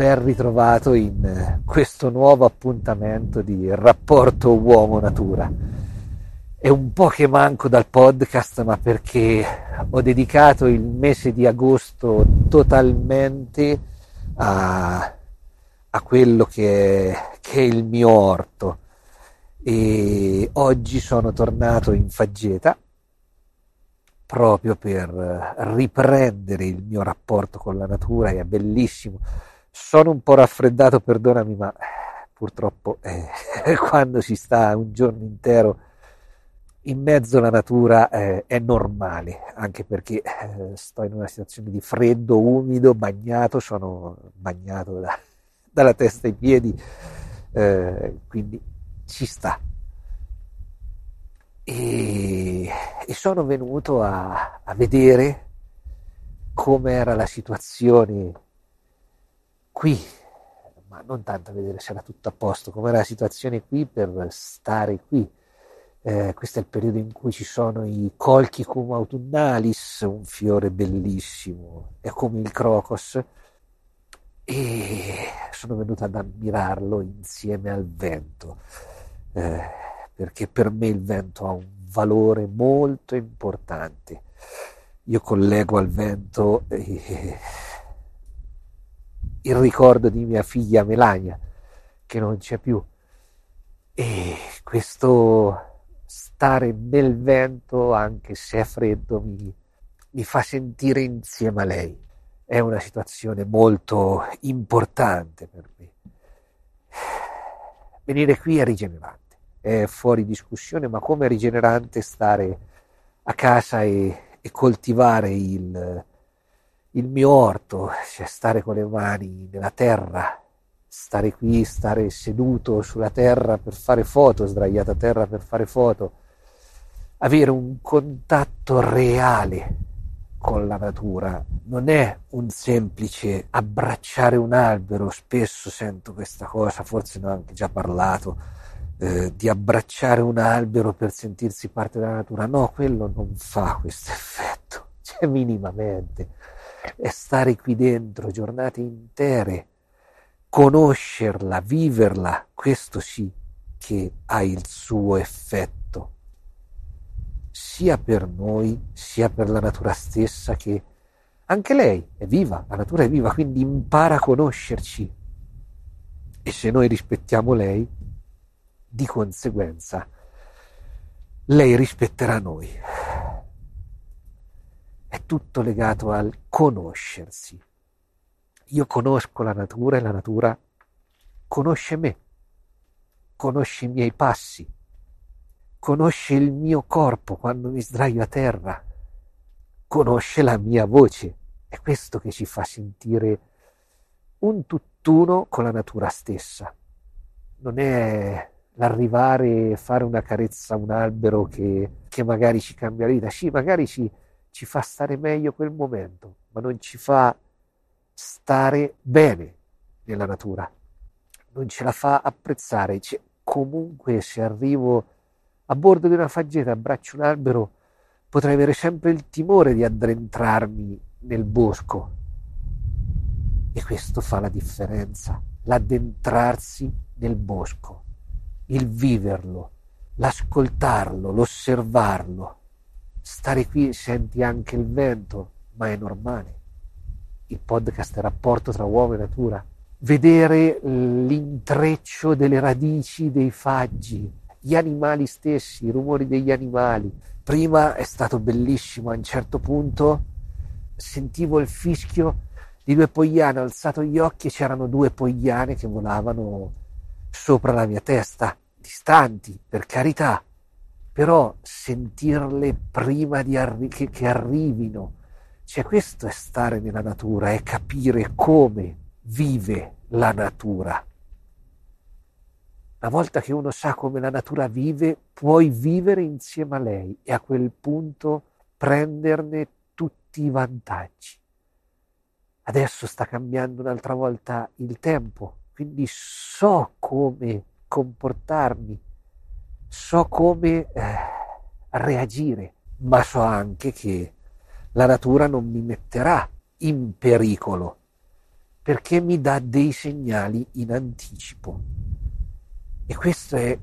ben ritrovato in eh, questo nuovo appuntamento di rapporto uomo-natura. È un po' che manco dal podcast, ma perché ho dedicato il mese di agosto totalmente a, a quello che è, che è il mio orto. E oggi sono tornato in faggeta proprio per riprendere il mio rapporto con la natura, è bellissimo sono un po' raffreddato, perdonami, ma purtroppo eh, quando si sta un giorno intero in mezzo alla natura eh, è normale, anche perché eh, sto in una situazione di freddo, umido, bagnato, sono bagnato da, dalla testa ai piedi, eh, quindi ci sta. E, e sono venuto a, a vedere com'era la situazione qui, ma non tanto a vedere se era tutto a posto, com'era la situazione qui per stare qui. Eh, questo è il periodo in cui ci sono i Colchicum autunnalis, un fiore bellissimo, è come il crocos, e sono venuto ad ammirarlo insieme al vento, eh, perché per me il vento ha un valore molto importante. Io collego al vento eh, il ricordo di mia figlia Melania, che non c'è più. E questo stare nel vento, anche se è freddo, mi, mi fa sentire insieme a lei. È una situazione molto importante per me. Venire qui è rigenerante, è fuori discussione, ma come rigenerante stare a casa e, e coltivare il, il mio orto, cioè stare con le mani nella terra, stare qui, stare seduto sulla terra per fare foto, sdraiato a terra per fare foto, avere un contatto reale con la natura. Non è un semplice abbracciare un albero, spesso sento questa cosa, forse ne ho anche già parlato, eh, di abbracciare un albero per sentirsi parte della natura. No, quello non fa questo effetto, cioè minimamente è stare qui dentro giornate intere, conoscerla, viverla, questo sì che ha il suo effetto, sia per noi, sia per la natura stessa, che anche lei è viva, la natura è viva, quindi impara a conoscerci. E se noi rispettiamo lei, di conseguenza, lei rispetterà noi tutto legato al conoscersi. Io conosco la natura e la natura conosce me, conosce i miei passi, conosce il mio corpo quando mi sdraio a terra, conosce la mia voce. È questo che ci fa sentire un tutt'uno con la natura stessa. Non è l'arrivare e fare una carezza a un albero che, che magari ci cambia la vita. Sì, magari ci, ci fa stare meglio quel momento, ma non ci fa stare bene nella natura, non ce la fa apprezzare. Cioè, comunque se arrivo a bordo di una faggeta, abbraccio un albero, potrei avere sempre il timore di addentrarmi nel bosco. E questo fa la differenza, l'addentrarsi nel bosco, il viverlo, l'ascoltarlo, l'osservarlo Stare qui senti anche il vento, ma è normale. Il podcast è il rapporto tra uomo e natura. Vedere l'intreccio delle radici dei faggi, gli animali stessi, i rumori degli animali. Prima è stato bellissimo, a un certo punto sentivo il fischio di due pogliane, ho alzato gli occhi e c'erano due pogliane che volavano sopra la mia testa, distanti, per carità, però sentirle prima arri- che, che arrivino, cioè questo è stare nella natura, è capire come vive la natura. Una volta che uno sa come la natura vive, puoi vivere insieme a lei e a quel punto prenderne tutti i vantaggi. Adesso sta cambiando un'altra volta il tempo, quindi so come comportarmi so come eh, reagire, ma so anche che la natura non mi metterà in pericolo, perché mi dà dei segnali in anticipo. E questo è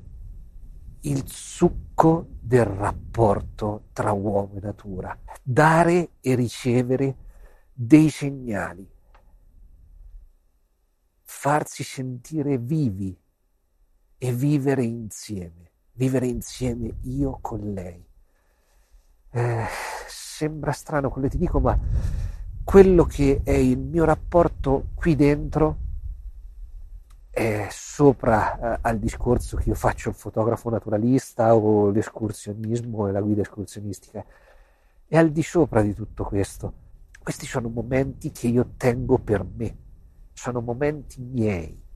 il succo del rapporto tra uomo e natura, dare e ricevere dei segnali, farsi sentire vivi e vivere insieme, vivere insieme io con lei. Eh, sembra strano quello che ti dico, ma quello che è il mio rapporto qui dentro è sopra eh, al discorso che io faccio il fotografo naturalista o l'escursionismo e la guida escursionistica. È al di sopra di tutto questo. Questi sono momenti che io tengo per me, sono momenti miei,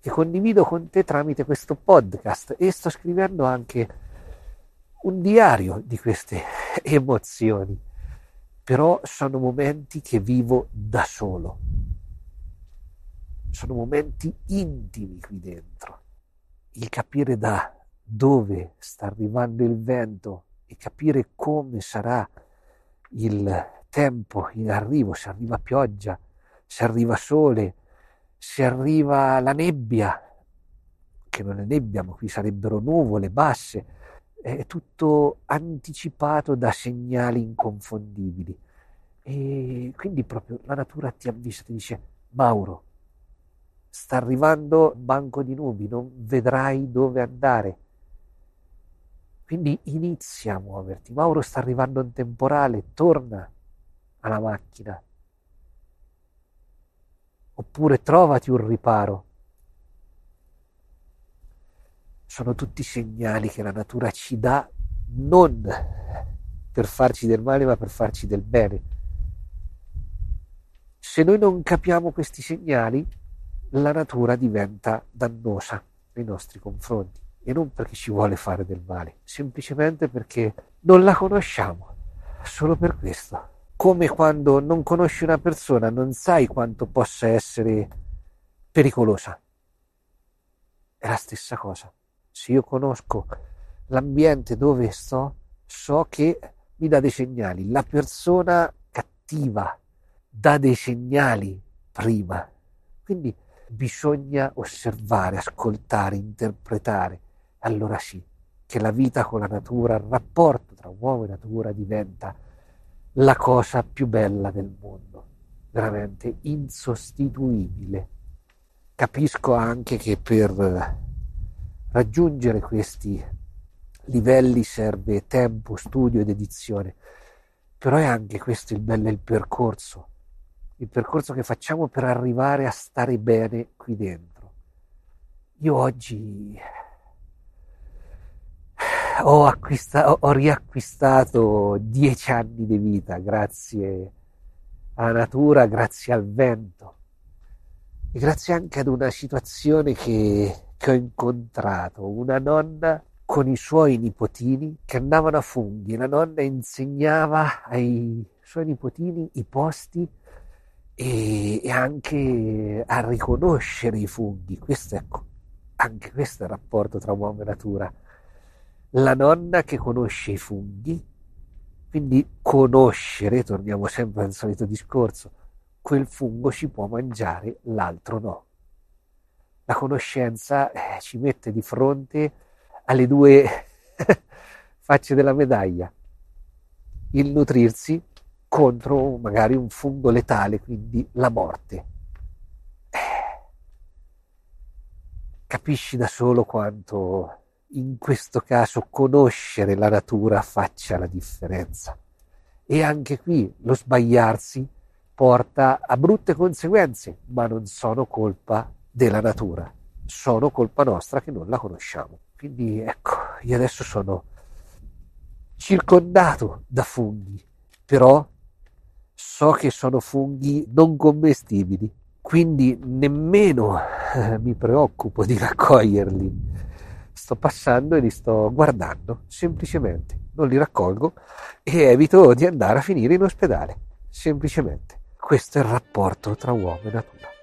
che condivido con te tramite questo podcast e sto scrivendo anche un diario di queste emozioni, però sono momenti che vivo da solo sono momenti intimi qui dentro. Il capire da dove sta arrivando il vento e capire come sarà il tempo in arrivo, se arriva pioggia, se arriva sole, se arriva la nebbia, che non è nebbia, ma qui sarebbero nuvole basse, è tutto anticipato da segnali inconfondibili. E quindi proprio la natura ti avvisa, ti dice Mauro, sta arrivando un banco di nubi, non vedrai dove andare. Quindi inizia a muoverti. Mauro sta arrivando un temporale, torna alla macchina. Oppure trovati un riparo. Sono tutti segnali che la natura ci dà non per farci del male, ma per farci del bene. Se noi non capiamo questi segnali, la natura diventa dannosa nei nostri confronti e non perché ci vuole fare del male, semplicemente perché non la conosciamo, solo per questo. Come quando non conosci una persona, non sai quanto possa essere pericolosa. È la stessa cosa. Se io conosco l'ambiente dove sto, so che mi dà dei segnali. La persona cattiva dà dei segnali prima. Quindi bisogna osservare, ascoltare, interpretare. Allora sì, che la vita con la natura, il rapporto tra uomo e natura diventa la cosa più bella del mondo, veramente insostituibile. Capisco anche che per raggiungere questi livelli serve tempo, studio ed edizione, però è anche questo il bello il percorso il percorso che facciamo per arrivare a stare bene qui dentro. Io oggi ho, acquista- ho riacquistato dieci anni di vita grazie alla natura, grazie al vento e grazie anche ad una situazione che, che ho incontrato, una nonna con i suoi nipotini che andavano a funghi. La nonna insegnava ai suoi nipotini i posti e, e anche a riconoscere i funghi. Questo, ecco, anche questo è il rapporto tra uomo e natura. La nonna che conosce i funghi, quindi conoscere, torniamo sempre al solito discorso, quel fungo ci può mangiare, l'altro no. La conoscenza eh, ci mette di fronte alle due facce della medaglia. Il nutrirsi contro magari un fungo letale, quindi la morte. Eh, capisci da solo quanto in questo caso conoscere la natura faccia la differenza. E anche qui lo sbagliarsi porta a brutte conseguenze, ma non sono colpa della natura, sono colpa nostra che non la conosciamo. Quindi ecco, io adesso sono circondato da funghi, però so che sono funghi non commestibili, quindi nemmeno eh, mi preoccupo di raccoglierli. Sto passando e li sto guardando, semplicemente. Non li raccolgo e evito di andare a finire in ospedale, semplicemente. Questo è il rapporto tra uomo e natura.